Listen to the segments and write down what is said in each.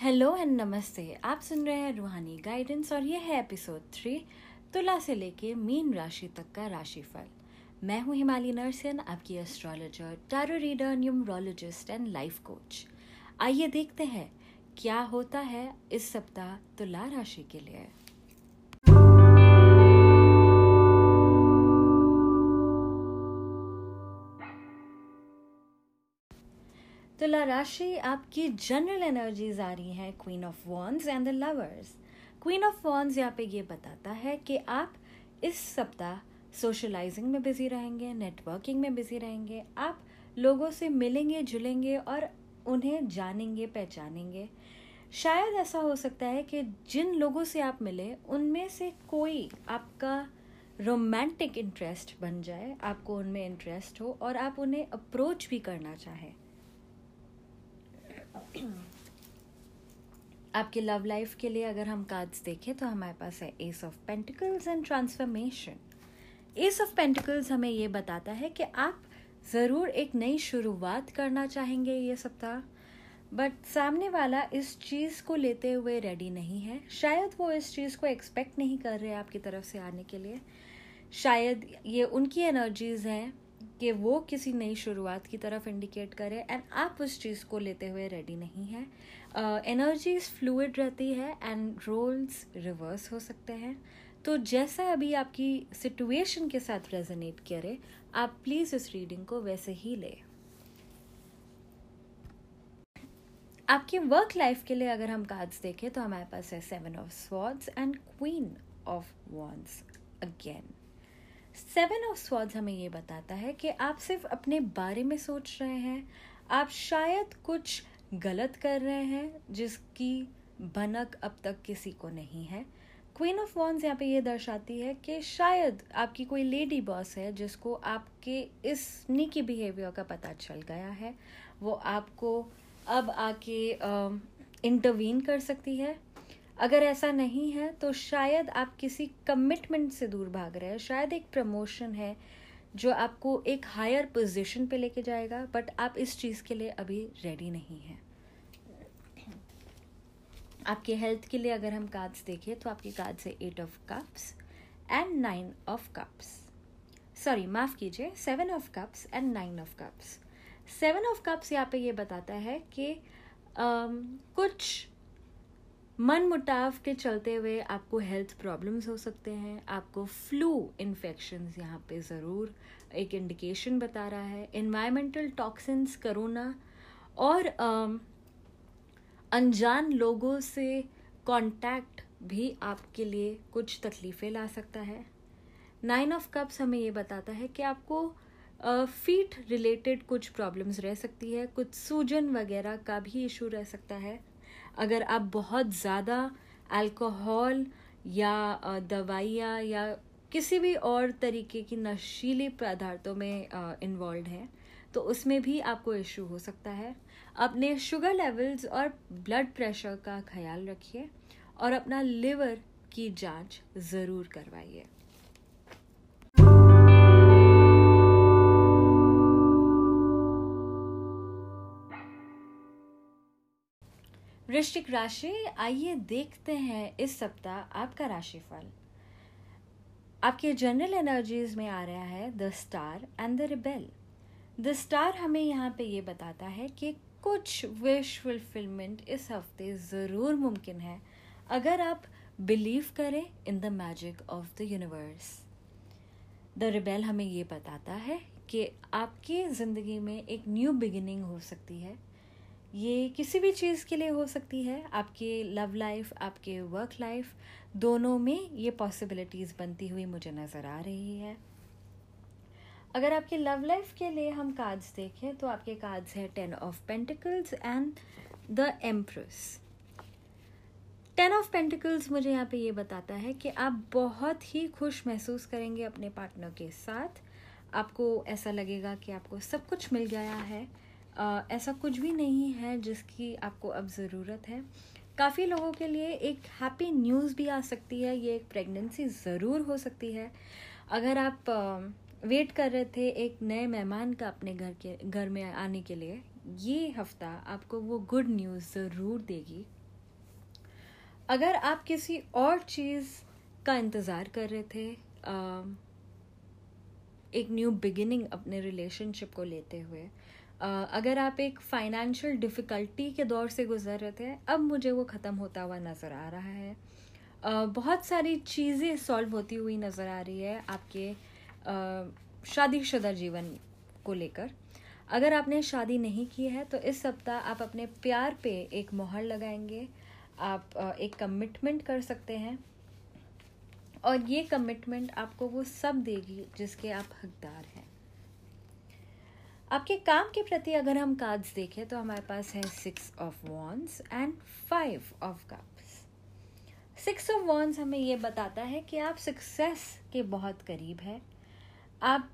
Hello and नमस्ते, आप सुन रहे हैं रूहानी गाइडेंस और यह है एपिसोड थ्री तुला से लेके मीन राशि तक का राशिफल। मैं हूँ हिमाली नरसिन आपकी astrologer tarot reader numerologist and life coach आइए देखते हैं, क्या होता है इस सप्ताह तुला राशि के लिए। तुला राशि आपकी जनरल एनर्जीज आ रही हैं queen of wands and the lovers queen of wands यहाँ पे ये बताता है कि आप इस सप्ताह सोशलाइजिंग में बिज़ी रहेंगे नेटवर्किंग में बिज़ी रहेंगे, आप लोगों से मिलेंगे, जुलेंगे और उन्हें जानेंगे, पहचानेंगे। शायद ऐसा हो सकता है कि जिन लोगों से आप मिले, उनमें से कोई आपका रोमांटिक इंटरेस्ट बन जाए, आपको उनमें इंटरेस्ट हो और आप उन्हें अप्रोच भी करना चाहें। आपके लव लाइफ के लिए अगर हम कार्ड्स देखें तो हमारे पास है ace of pentacles and transformation ace of pentacles हमें ये बताता है कि आप ज़रूर एक नई शुरुआत करना चाहेंगे ये सप्ताह बट सामने वाला इस चीज़ को लेते हुए रेडी नहीं है। शायद वो इस चीज़ को एक्सपेक्ट नहीं कर रहे आपकी तरफ़ से आने के लिए। शायद ये उनकी एनर्जीज हैं। कि वो किसी नई शुरुआत की तरफ़ इंडिकेट करे एंड आप उस चीज़ को लेते हुए रेडी नहीं है। एनर्जीज फ्लूड रहती है एंड रोल्स रिवर्स हो सकते हैं। तो जैसा अभी आपकी सिचुएशन के साथ रेजोनेट करे, आप प्लीज़ इस रीडिंग को वैसे ही ले। आपकी वर्क लाइफ के लिए अगर हम कार्ड्स देखें तो हमारे पास है seven of swords and queen of wands again seven of swords हमें ये बताता है कि आप सिर्फ़ अपने बारे में सोच रहे हैं। आप शायद कुछ गलत कर रहे हैं, जिसकी भनक अब तक किसी को नहीं है। क्वीन ऑफ़ वॉन्स यहाँ पे ये दर्शाती है कि शायद आपकी कोई लेडी बॉस है, जिसको आपके इस निकी बिहेवियर का पता चल गया है। वो आपको अब आके इंटरवीन कर सकती है। अगर ऐसा नहीं है तो शायद आप किसी कमिटमेंट से दूर भाग रहे हैं। शायद एक प्रमोशन है जो आपको एक हायर पोजीशन पे लेके जाएगा बट आप इस चीज़ के लिए अभी रेडी नहीं हैं। आपके हेल्थ के लिए अगर हम कार्ड्स देखें तो आपके कार्ड्स है eight of cups and nine of cups sorry माफ़ कीजिए seven of cups and nine of cups seven of cups यहाँ पे ये बताता है कि um, कुछ मन मुटाव के चलते हुए आपको हेल्थ प्रॉब्लम्स हो सकते हैं। आपको फ्लू इन्फेक्शन यहाँ पे ज़रूर एक इंडिकेशन बता रहा है। इन्वायरमेंटल टॉक्सिन्स करोना और अनजान लोगों से कांटेक्ट भी आपके लिए कुछ तकलीफ़ें ला सकता है। नाइन ऑफ़ कप्स हमें ये बताता है कि आपको फीट uh, रिलेटेड कुछ प्रॉब्लम्स रह सकती है। कुछ सूजन वगैरह का भी इशू रह सकता है। अगर आप बहुत ज़्यादा अल्कोहल या दवाइयाँ या किसी भी और तरीके की नशीली पदार्थों में इन्वॉल्व हैं तो उसमें भी आपको इशू हो सकता है। अपने शुगर लेवल्स और ब्लड प्रेशर का ख्याल रखिए और अपना लिवर की जाँच ज़रूर करवाइए। वृश्चिक राशि, आइए देखते हैं इस सप्ताह आपका राशिफल। आपके जनरल एनर्जीज में आ रहा है the star and the rebel the star हमें यहाँ पे ये बताता है कि कुछ विश फुलफिलमेंट इस हफ़्ते ज़रूर मुमकिन है, अगर आप बिलीव करें in the magic of the universe the rebel हमें ये बताता है कि आपकी ज़िंदगी में एक न्यू बिगिनिंग हो सकती है ये किसी भी चीज़ के लिए हो सकती है, आपके लव लाइफ आपके वर्क लाइफ दोनों में ये पॉसिबिलिटीज़ बनती हुई मुझे नज़र आ रही है। अगर आपके लव लाइफ के लिए हम कार्ड्स देखें तो आपके कार्ड्स हैं ten of pentacles and the empress ten of pentacles मुझे यहाँ पे ये बताता है कि आप बहुत ही खुश महसूस करेंगे अपने पार्टनर के साथ। आपको ऐसा लगेगा कि आपको सब कुछ मिल गया है। ऐसा कुछ भी नहीं है जिसकी आपको अब ज़रूरत है। काफ़ी लोगों के लिए एक हैप्पी न्यूज़ भी आ सकती है ये एक प्रेगनेंसी ज़रूर हो सकती है। अगर आप वेट कर रहे थे एक नए मेहमान का अपने घर के घर में आने के लिए ये हफ़्ता आपको वो गुड न्यूज़ ज़रूर देगी। अगर आप किसी और चीज़ का इंतज़ार कर रहे थे आ, एक न्यू बिगिनिंग अपने रिलेशनशिप को लेते हुए आ, अगर आप एक फाइनेंशियल डिफ़िकल्टी के दौर से गुजर रहे थे, अब मुझे वो ख़त्म होता हुआ नज़र आ रहा है। बहुत सारी चीज़ें सॉल्व होती हुई नज़र आ रही है आपके शादीशुदा जीवन को लेकर। अगर आपने शादी नहीं की है तो इस सप्ताह आप अपने प्यार पे एक मोहर लगाएँगे। आप एक कमिटमेंट कर सकते हैं। और ये कमिटमेंट आपको वो सब देगी जिसके आप हकदार हैं। आपके काम के प्रति अगर हम कार्ड्स देखें तो हमारे पास है six of wands and five of cups six of wands हमें ये बताता है कि आप सक्सेस के बहुत करीब है। आप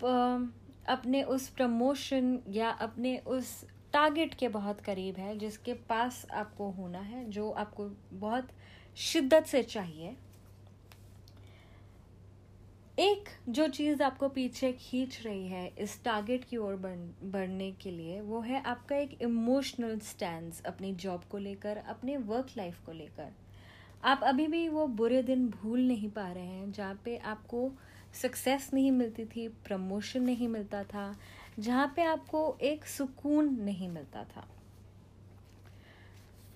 अपने उस प्रमोशन या अपने उस टारगेट के बहुत करीब है, जिसके पास आपको होना है, जो आपको बहुत शिद्दत से चाहिए। एक जो चीज़ आपको पीछे खींच रही है इस टारगेट की ओर बढ़ने के लिए, वो है आपका एक इमोशनल स्टैंड अपनी जॉब को लेकर, अपने वर्क लाइफ को लेकर। आप अभी भी वो बुरे दिन भूल नहीं पा रहे हैं, जहाँ पे आपको सक्सेस नहीं मिलती थी प्रमोशन नहीं मिलता था, जहाँ पे आपको एक सुकून नहीं मिलता था।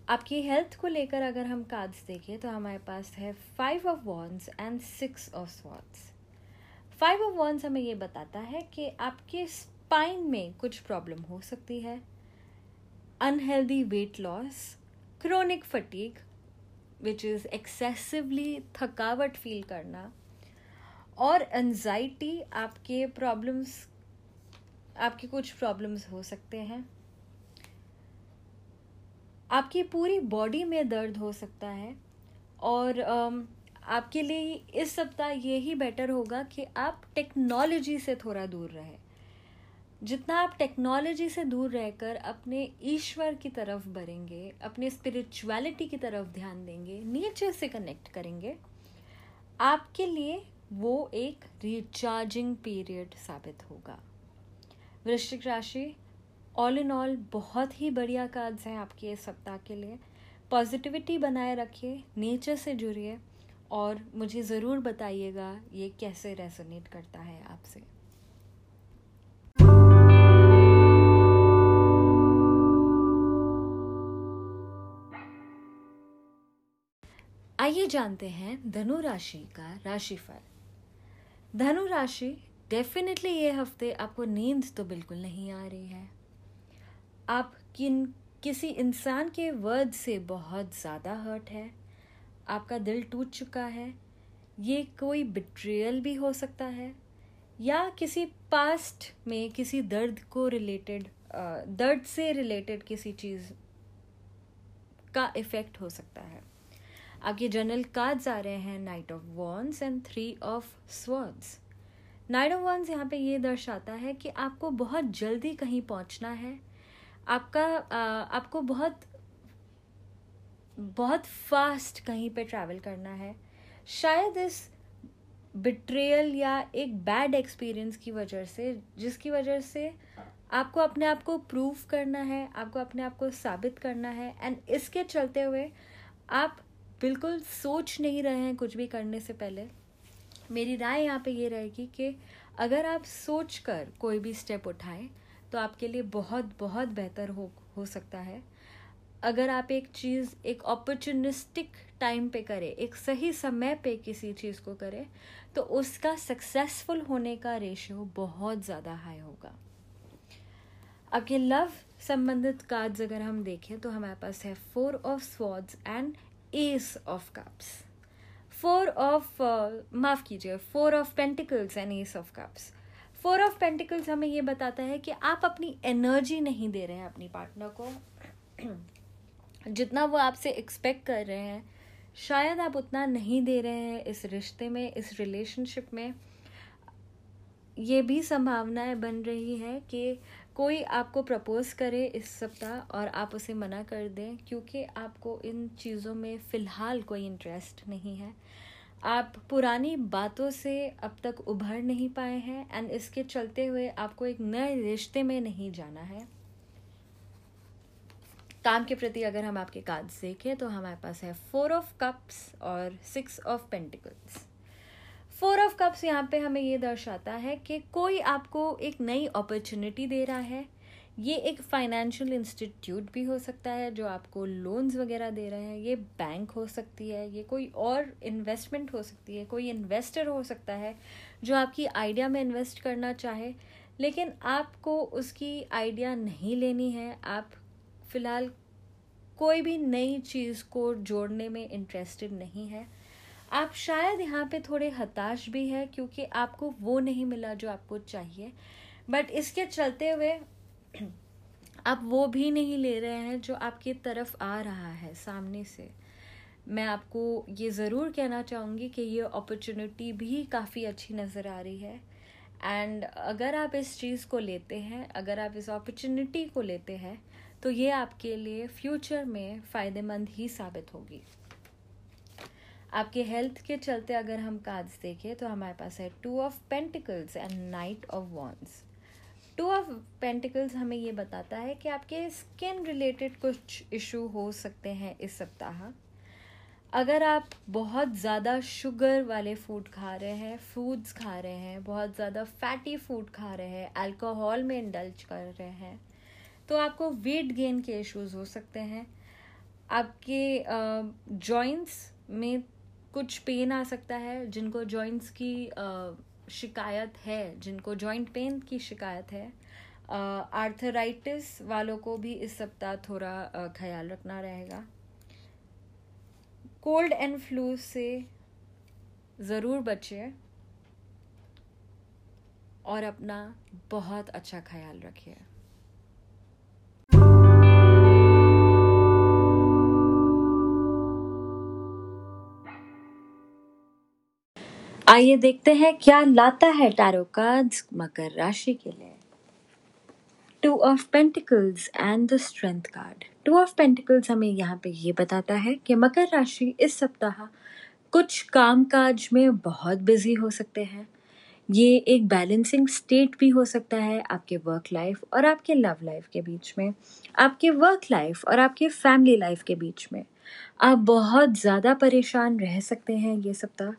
आपकी हेल्थ को लेकर अगर हम कार्ड्स देखें तो हमारे पास है five of wands and six of swords five of wands हमें ये बताता है कि आपके स्पाइन में कुछ प्रॉब्लम हो सकती है। Unhealthy weight loss chronic fatigue which is excessively थकावट फील करना, और एनजाइटी आपके प्रॉब्लम्स आपके कुछ प्रॉब्लम्स हो सकते हैं। आपकी पूरी बॉडी में दर्द हो सकता है, और आपके लिए इस सप्ताह ये ही बेटर होगा कि आप टेक्नोलॉजी से थोड़ा दूर रहें। जितना आप टेक्नोलॉजी से दूर रहकर अपने ईश्वर की तरफ़ बढ़ेंगे, अपने स्पिरिचुअलिटी की तरफ़ ध्यान देंगे नेचर से कनेक्ट करेंगे, आपके लिए वो एक रिचार्जिंग पीरियड साबित होगा। वृश्चिक राशि ऑल इन ऑल बहुत ही बढ़िया कार्ड्स हैं आपके इस सप्ताह के लिए। पॉजिटिविटी बनाए रखिए नेचर से जुड़िए। और मुझे ज़रूर बताइएगा ये कैसे रेजोनेट करता है आपसे। आइए जानते हैं धनु राशि का राशिफल। धनु राशि डेफिनेटली ये हफ़्ते आपको नींद तो बिल्कुल नहीं आ रही है। आप किन, किसी इंसान के वर्ड से बहुत ज़्यादा हर्ट है। आपका दिल टूट चुका है, ये कोई बिट्रियल भी हो सकता है, या किसी पास्ट में किसी दर्द को रिलेटेड दर्द से रिलेटेड किसी चीज़ का इफ़ेक्ट हो सकता है। आपके जनरल कार्ड्स आ रहे हैं knight of wands and three of swords knight of wands यहाँ पे ये दर्शाता है कि आपको बहुत जल्दी कहीं पहुँचना है, आपका आपको बहुत बहुत फास्ट कहीं पे ट्रैवल करना है। शायद इस बिट्रेयल या एक बैड एक्सपीरियंस की वजह से, जिसकी वजह से आपको अपने आप को प्रूव करना है, आपको अपने आप को साबित करना है एंड इसके चलते हुए आप बिल्कुल सोच नहीं रहे हैं कुछ भी करने से पहले। मेरी राय यहाँ पे ये रहेगी कि अगर आप सोच कर कोई भी स्टेप उठाएँ तो आपके लिए बहुत बहुत बेहतर हो हो सकता है। अगर आप एक चीज़, एक अपॉर्चुनिस्टिक टाइम पे करें, एक सही समय पे किसी चीज़ को करें तो उसका सक्सेसफुल होने का रेशियो बहुत ज़्यादा हाई होगा। आपके लव संबंधित कार्ड्स अगर हम देखें तो हमारे पास है four of swords and ace of cups four of माफ़ कीजिए four of pentacles and ace of cups four of pentacles हमें ये बताता है कि आप अपनी एनर्जी नहीं दे रहे हैं अपनी पार्टनर को। जितना वो आपसे एक्सपेक्ट कर रहे हैं, शायद आप उतना नहीं दे रहे हैं इस रिश्ते में, इस रिलेशनशिप में। ये भी संभावनाएँ बन रही है कि कोई आपको प्रपोज करे इस सप्ताह और आप उसे मना कर दें, क्योंकि आपको इन चीज़ों में फ़िलहाल कोई इंटरेस्ट नहीं है। आप पुरानी बातों से अब तक उभर नहीं पाए हैं एंड इसके चलते हुए आपको एक नए रिश्ते में नहीं जाना है। काम के प्रति अगर हम आपके कार्ड्स देखें तो हमारे पास है फोर ऑफ़ कप्स और six of pentacles four of cups यहाँ पे हमें ये दर्शाता है कि कोई आपको एक नई अपॉर्चुनिटी दे रहा है। ये एक फाइनेंशियल इंस्टीट्यूट भी हो सकता है जो आपको लोन्स वगैरह दे रहे हैं। ये बैंक हो सकती है, ये कोई और इन्वेस्टमेंट हो सकती है, कोई इन्वेस्टर हो सकता है जो आपकी आइडिया में इन्वेस्ट करना चाहे। लेकिन आपको उसकी आइडिया नहीं लेनी है, आप फ़िलहाल कोई भी नई चीज़ को जोड़ने में इंटरेस्टेड नहीं है। आप शायद यहाँ पे थोड़े हताश भी है क्योंकि आपको वो नहीं मिला जो आपको चाहिए। बट इसके चलते हुए आप वो भी नहीं ले रहे हैं जो आपकी तरफ़ आ रहा है सामने से। मैं आपको ये ज़रूर कहना चाहूँगी कि ये अपॉर्चुनिटी भी काफ़ी अच्छी नज़र आ रही है। एंड अगर आप इस चीज़ को लेते हैं, अगर आप इस अपॉर्चुनिटी को लेते हैं तो ये आपके लिए फ्यूचर में फ़ायदेमंद ही साबित होगी। आपके हेल्थ के चलते अगर हम कार्ड्स देखें तो हमारे पास है two of pentacles and knight of wands two of pentacles हमें ये बताता है कि आपके स्किन रिलेटेड कुछ इशू हो सकते हैं इस सप्ताह। अगर आप बहुत ज़्यादा शुगर वाले फ़ूड खा रहे हैं फूड्स खा रहे हैं, बहुत ज़्यादा फैटी फ़ूड खा रहे हैं अल्कोहल में इंडल्ज कर रहे हैं तो आपको वेट गेन के इश्यूज़ हो सकते हैं। आपके जॉइंट्स में कुछ पेन आ सकता है, जिनको जॉइंट्स की शिकायत है, जिनको जॉइंट पेन की शिकायत है। आर्थराइटिस वालों को भी इस सप्ताह थोड़ा ख्याल रखना रहेगा। कोल्ड एंड फ्लू से ज़रूर बचे और अपना बहुत अच्छा ख्याल रखिए। आइए देखते हैं क्या लाता है टैरो कार्ड्स मकर राशि के लिए। Two of pentacles and the strength card two of pentacles हमें यहाँ पे ये बताता है कि मकर राशि इस सप्ताह कुछ काम काज में बहुत बिज़ी हो सकते हैं। ये एक बैलेंसिंग स्टेट भी हो सकता है आपके वर्क लाइफ और आपके लव लाइफ के बीच में, आपके वर्क लाइफ और आपके फैमिली लाइफ के बीच में। आप बहुत ज़्यादा परेशान रह सकते हैं ये सप्ताह।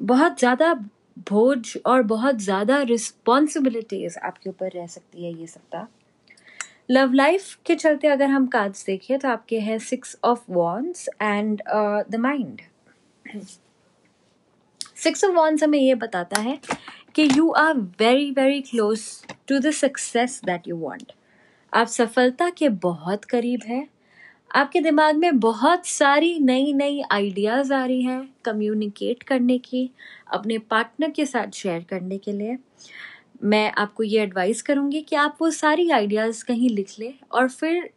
बहुत ज़्यादा बोझ और बहुत ज़्यादा रिस्पॉन्सिबिलिटीज़ आपके ऊपर रह सकती है ये सप्ताह। लव लाइफ के चलते अगर हम कार्ड्स देखें तो आपके हैं six of wands and the mind six of wands हमें ये बताता है कि you are very very close to the success that you want आप सफलता के बहुत करीब हैं। आपके दिमाग में बहुत सारी नई नई आइडियाज़ आ रही हैं कम्युनिकेट करने की, अपने पार्टनर के साथ शेयर करने के लिए। मैं आपको ये एडवाइस करूँगी कि आप वो सारी आइडियाज़ कहीं लिख लें और फिर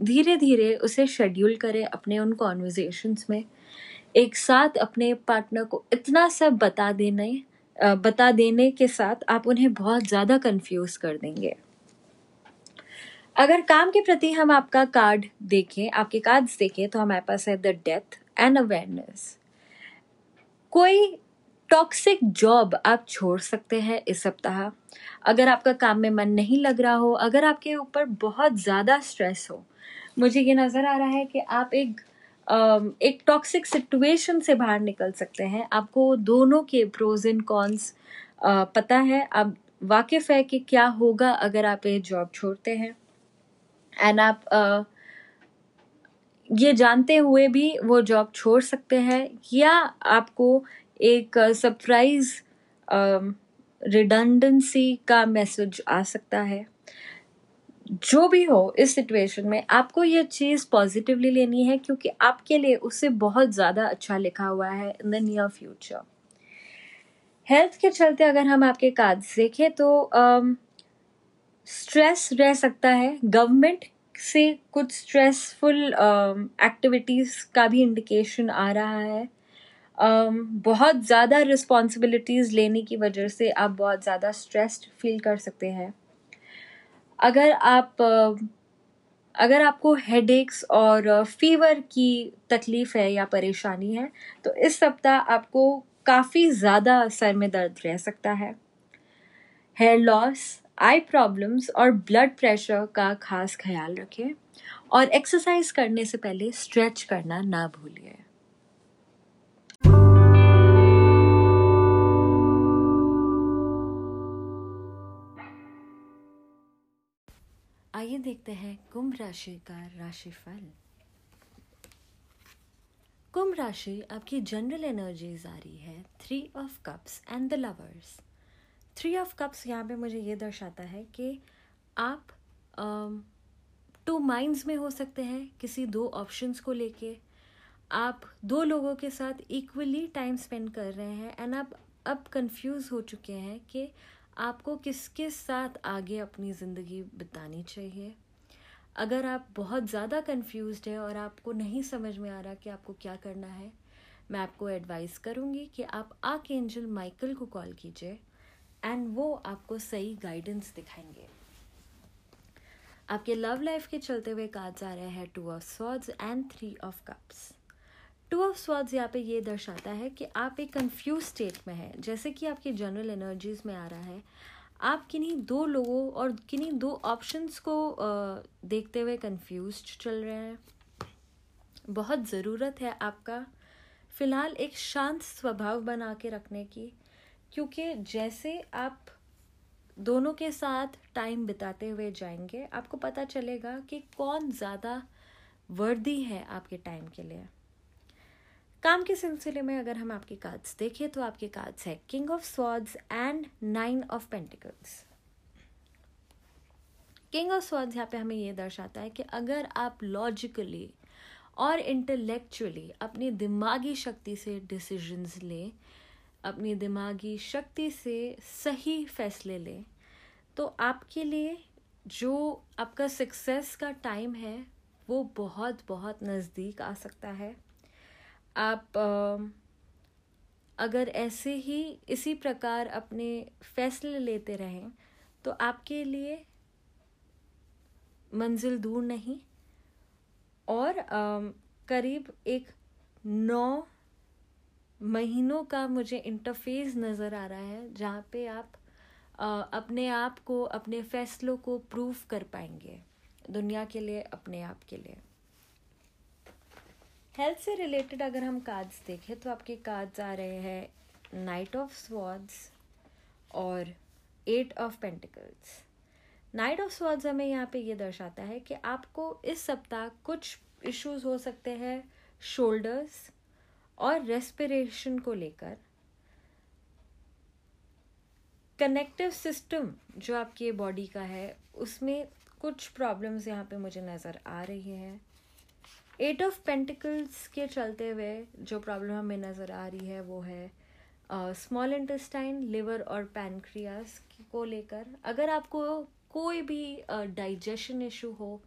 धीरे धीरे उसे शेड्यूल करें अपने उन कॉन्वर्जेशंस में। एक साथ अपने पार्टनर को इतना सब बता देने बता देने के साथ आप उन्हें बहुत ज़्यादा कंफ्यूज कर देंगे। अगर काम के प्रति हम आपका कार्ड देखें, आपके कार्ड्स देखें तो हमारे पास है द डेथ एंड अवेयरनेस कोई टॉक्सिक जॉब आप छोड़ सकते हैं इस सप्ताह। अगर आपका काम में मन नहीं लग रहा हो, अगर आपके ऊपर बहुत ज़्यादा स्ट्रेस हो, मुझे ये नज़र आ रहा है कि आप एक एक टॉक्सिक सिचुएशन से बाहर निकल सकते हैं। आपको दोनों के प्रोज एंड कॉन्स पता है। आप वाकिफ़ है कि क्या होगा अगर आप ये जॉब छोड़ते हैं। एंड आप uh, ये जानते हुए भी वो जॉब छोड़ सकते हैं या आपको एक सरप्राइज़ रिडंडेंसी का मैसेज आ सकता है। जो भी हो इस सिचुएशन में आपको ये चीज़ पॉजिटिवली लेनी है क्योंकि आपके लिए उससे बहुत ज़्यादा अच्छा लिखा हुआ है in the near future health के चलते अगर हम आपके कार्ड्स देखें तो um, स्ट्रेस रह सकता है। गवर्नमेंट से कुछ स्ट्रेसफुल एक्टिविटीज़ um, का भी इंडिकेशन आ रहा है। Um, बहुत ज़्यादा रिस्पॉन्सिबिलिटीज़ लेने की वजह से आप बहुत ज़्यादा स्ट्रेस्ड फील कर सकते हैं। अगर आप uh, अगर आपको हेडेक्स और फीवर uh, की तकलीफ़ है या परेशानी है तो इस सप्ताह आपको काफ़ी ज़्यादा सर में दर्द रह सकता है। हेयर लॉस आई प्रॉब्लम्स और ब्लड प्रेशर का खास ख्याल रखें और एक्सरसाइज करने से पहले स्ट्रेच करना ना भूलिए। आइए देखते हैं कुंभ राशि का राशिफल। कुंभ राशि, आपकी जनरल एनर्जीज आ रही है three of cups and the lovers three of cups यहाँ पे मुझे ये दर्शाता है कि आप टू um, माइंड्स में हो सकते हैं किसी दो ऑप्शंस को लेके। आप दो लोगों के साथ इक्वली टाइम स्पेंड कर रहे हैं एंड आप अब कंफ्यूज हो चुके हैं कि आपको किसके साथ आगे अपनी ज़िंदगी बितानी चाहिए। अगर आप बहुत ज़्यादा कंफ्यूज है और आपको नहीं समझ में आ रहा कि आपको क्या करना है मैं आपको एडवाइस करूँगी कि आप आक एंजल माइकल को कॉल कीजिए। एंड वो आपको सही गाइडेंस दिखाएँगे। आपके लव लाइफ के चलते हुए कार्ड्स आ रहे हैं two of swords and three of cups two of swords यहाँ पे ये दर्शाता है कि आप एक कंफ्यूज स्टेट में हैं। जैसे कि आपकी जनरल एनर्जीज में आ रहा है। आप किन्हीं दो लोगों और किन्हीं दो ऑप्शंस को देखते हुए कंफ्यूज चल रहे हैं। बहुत ज़रूरत है आपका। फ़िलहाल एक शांत स्वभाव बना के रखने की। क्योंकि जैसे आप दोनों के साथ टाइम बिताते हुए जाएँगे, आपको पता चलेगा कि कौन ज़्यादा वर्दी है आपके टाइम के लिए। काम के सिलसिले में अगर हम आपके कार्ड्स देखें तो आपके कार्ड्स है king of swords and nine of pentacles king of swords यहाँ पे हमें ये दर्शाता है कि अगर आप लॉजिकली और इंटेलेक्चुअली अपनी दिमागी शक्ति से डिसीजंस लें अपनी दिमागी शक्ति से सही फैसले लें। तो आपके लिए जो आपका सक्सेस का टाइम है, वो बहुत बहुत नज़दीक आ सकता है। आप अगर ऐसे ही इसी प्रकार अपने फैसले लेते रहें तो आपके लिए मंजिल दूर नहीं। और करीब एक नौ महीनों का मुझे इंटरफेस नज़र आ रहा है जहाँ पे आप अपने आप को, अपने फैसलों को प्रूव कर पाएँगे। दुनिया के लिए, अपने आप के लिए। हेल्थ से रिलेटेड अगर हम कार्ड्स देखें तो आपके कार्ड्स आ रहे हैं नाइट ऑफ़ स्वॉर्ड्स और eight of pentacles knight of swords हमें यहाँ पे ये दर्शाता है कि आपको इस सप्ताह कुछ इश्यूज़ हो सकते हैं शोल्डर्स और रेस्पिरेशन को लेकर कनेक्टिव सिस्टम जो आपकी बॉडी का है उसमें कुछ प्रॉब्लम्स यहाँ पे मुझे नज़र आ रही हैं। एट ऑफ़ पेंटिकल्स के चलते हुए जो प्रॉब्लम हमें नज़र आ रही है वो है स्मॉल इंटेस्टाइन लिवर और पैनक्रियास को लेकर। अगर आपको कोई भी डाइजेशन uh, इशू हो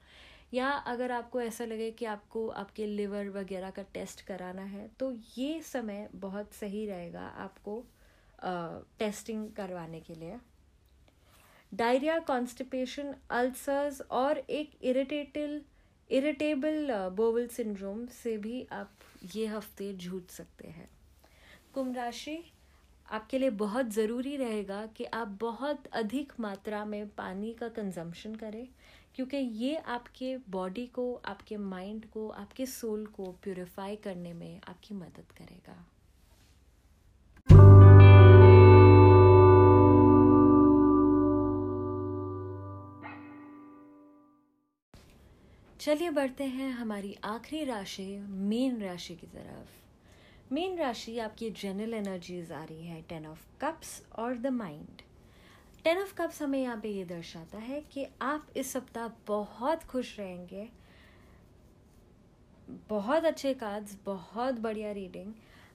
या अगर आपको ऐसा लगे कि आपको आपके लिवर वगैरह का टेस्ट कराना है तो ये समय बहुत सही रहेगा आपको टेस्टिंग करवाने के लिए। डायरिया कॉन्स्टिपेशन अल्सर्स और एक इरिटेटिल इरिटेबल बोवल सिंड्रोम से भी आप ये हफ़्ते जूझ सकते हैं। कुंभ राशि, आपके लिए बहुत ज़रूरी रहेगा कि आप बहुत अधिक मात्रा में पानी का कंजम्पशन करें। क्योंकि ये आपके बॉडी को, आपके माइंड को, आपके सोल को प्योरीफाई करने में आपकी मदद करेगा। चलिए बढ़ते हैं हमारी आखिरी राशि, मीन राशि की तरफ़। मीन राशि आपकी जनरल एनर्जीज आ रही है टेन ऑफ़ कप्स और the mind ten of cups हमें यहाँ पे ये दर्शाता है कि आप इस सप्ताह बहुत खुश रहेंगे। बहुत अच्छे कार्ड्स बहुत बढ़िया रीडिंग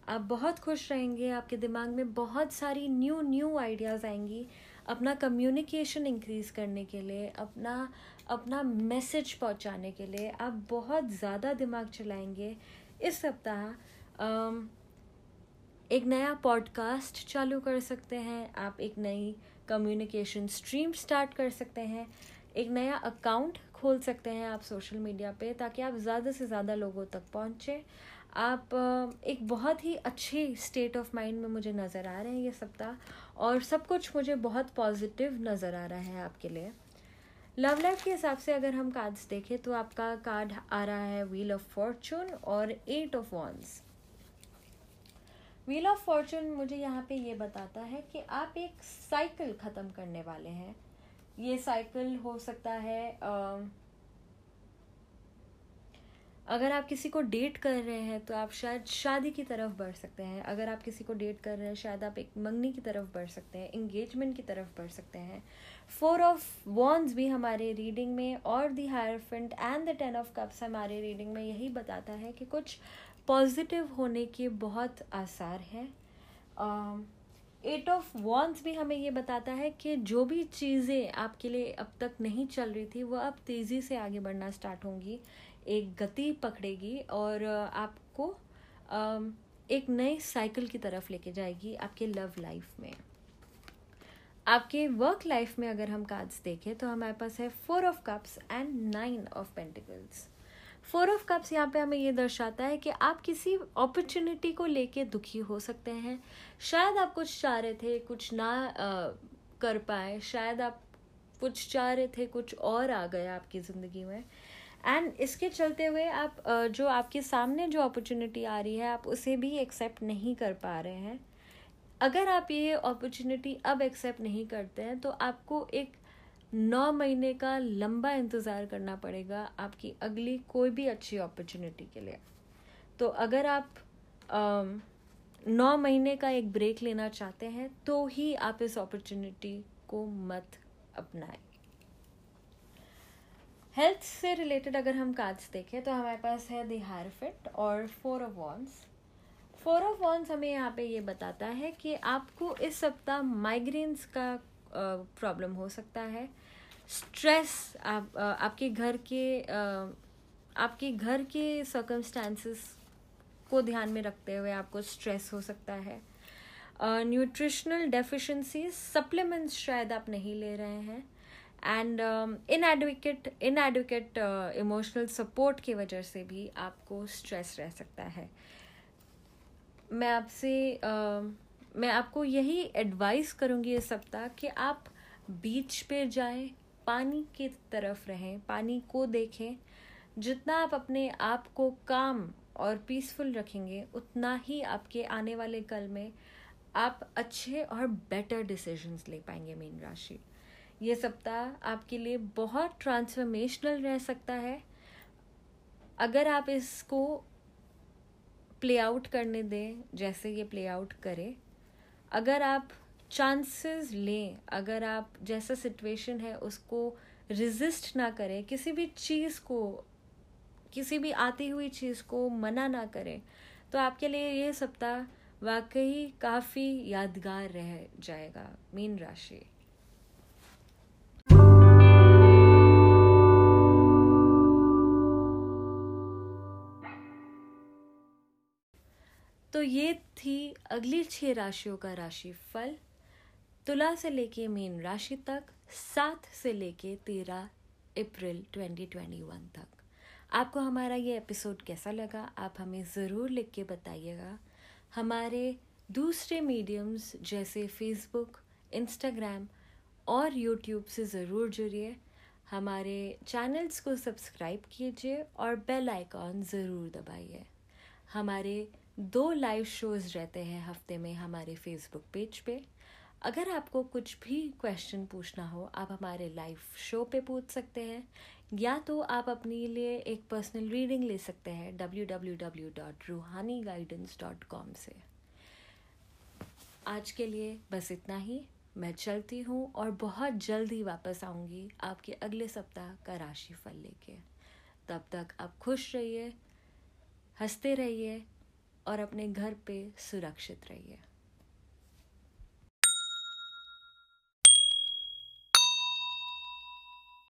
आप बहुत खुश रहेंगे, आपके दिमाग में बहुत सारी न्यू न्यू आइडियाज़ आएँगी। अपना कम्युनिकेशन इंक्रीज़ करने के लिए, अपना अपना मैसेज पहुँचाने के लिए आप बहुत ज़्यादा दिमाग चलाएँगे। इस सप्ताह एक नया पॉडकास्ट चालू कर सकते हैं। आप एक नई कम्युनिकेशन स्ट्रीम स्टार्ट कर सकते हैं, एक नया अकाउंट खोल सकते हैं आप सोशल मीडिया पे, ताकि आप ज़्यादा से ज़्यादा लोगों तक पहुँचें। आप एक बहुत ही अच्छी स्टेट ऑफ़ माइंड में मुझे नज़र आ रहे हैं ये सप्ताह, और सब कुछ मुझे बहुत पॉजिटिव नज़र आ रहा है आपके लिए। लव लाइफ के हिसाब से अगर हम कार्ड्स देखें तो आपका कार्ड आ रहा है व्हील ऑफ़ फॉर्चून और eight of wands wheel of fortune मुझे यहाँ पे ये बताता है कि आप एक साइकिल ख़त्म करने वाले हैं। ये साइकिल हो सकता है अगर आप किसी को डेट कर रहे हैं तो आप शायद शादी की तरफ़ बढ़ सकते हैं। अगर आप किसी को डेट कर रहे हैं, शायद आप एक मंगनी की तरफ़ बढ़ सकते हैं इंगेजमेंट की तरफ़ बढ़ सकते हैं। फोर ऑफ़ वॉन्स भी हमारे रीडिंग में और the hierophant and the ten of cups हमारे रीडिंग में यही बताता है कि कुछ पॉजिटिव होने के बहुत आसार हैं। एट ऑफ़ वॉन्स भी हमें ये बताता है कि जो भी चीज़ें आपके लिए अब तक नहीं चल रही थी, वो अब तेज़ी से आगे बढ़ना स्टार्ट होंगी, एक गति पकड़ेगी और आपको एक नए साइकिल की तरफ़ लेके जाएगी आपके लव लाइफ में। आपके वर्क लाइफ में अगर हम कार्ड्स देखें तो हमारे पास है four of cups and nine of pentacles four of cups यहाँ पे हमें ये दर्शाता है कि आप किसी अपॉर्चुनिटी को लेके दुखी हो सकते हैं। शायद आप कुछ चाह रहे थे कुछ ना आ, कर पाए। शायद आप कुछ चाह रहे थे कुछ और आ गया आपकी ज़िंदगी में। एंड इसके चलते हुए आप जो आपके सामने जो अपॉर्चुनिटी आ रही है आप उसे भी एक्सेप्ट नहीं कर पा रहे हैं। अगर आप ये अपॉर्चुनिटी अब एक्सेप्ट नहीं करते हैं तो आपको एक नौ महीने का लंबा इंतज़ार करना पड़ेगा आपकी अगली कोई भी अच्छी अपॉर्चुनिटी के लिए। तो अगर आप नौ महीने का एक ब्रेक लेना चाहते हैं तो ही आप इस अपॉर्चुनिटी को मत अपनाएँ। हेल्थ से रिलेटेड अगर हम कार्ड्स देखें तो हमारे पास है दी हायरफिट और four of wands four of wands हमें यहाँ पे ये बताता है कि आपको इस सप्ताह माइग्रेन्स का प्रॉब्लम हो सकता है। स्ट्रेस आप आपके घर के आपके घर के सर्कमस्टांसिस को ध्यान में रखते हुए आपको स्ट्रेस हो सकता है। न्यूट्रिशनल डेफिशिएंसीज सप्लीमेंट्स शायद आप नहीं ले रहे हैं। And inadequate inadequate emotional support की वजह से भी आपको स्ट्रेस रह सकता है। मैं आपसे uh, मैं आपको यही एडवाइस करूँगी इस सप्ताह कि आप बीच पे जाएँ, पानी की तरफ़ रहें, पानी को देखें। जितना आप अपने आप को काम और पीसफुल रखेंगे, उतना ही आपके आने वाले कल में आप अच्छे और बेटर डिसीजंस ले पाएँगे मीन राशि। ये सप्ताह आपके लिए बहुत ट्रांसफॉर्मेशनल रह सकता है। अगर आप इसको प्ले आउट करने दें, जैसे ये प्ले आउट करे अगर आप चांसेस लें, अगर आप जैसा सिचुएशन है उसको रिजिस्ट ना करें, किसी भी चीज़ को, किसी भी आती हुई चीज़ को मना ना करें तो आपके लिए ये सप्ताह वाकई काफ़ी यादगार रह जाएगा, मीन राशि। तो ये थी अगली छह राशियों का राशि फल तुला से लेके मीन राशि तक, सात से लेके तेरह अप्रैल 2021 तक। आपको हमारा ये एपिसोड कैसा लगा, आप हमें ज़रूर लिख के बताइएगा। हमारे दूसरे मीडियम्स जैसे फेसबुक इंस्टाग्राम और यूट्यूब से ज़रूर जुड़िए। हमारे चैनल्स को सब्सक्राइब कीजिए और बेल आइकॉन ज़रूर दबाइए। हमारे दो लाइव शोज़ रहते हैं हफ़्ते में हमारे फेसबुक पेज पे। अगर आपको कुछ भी क्वेश्चन पूछना हो, आप हमारे लाइव शो पे पूछ सकते हैं, या तो आप अपने लिए एक पर्सनल रीडिंग ले सकते हैं W W W dot Ruhani guidance dot com से। आज के लिए बस इतना ही। मैं चलती हूँ और बहुत जल्द ही वापस आऊँगी आपके अगले सप्ताह का राशिफल लेके। तब तक आप खुश रहिए, हँसते रहिए और अपने घर पे सुरक्षित रहिए।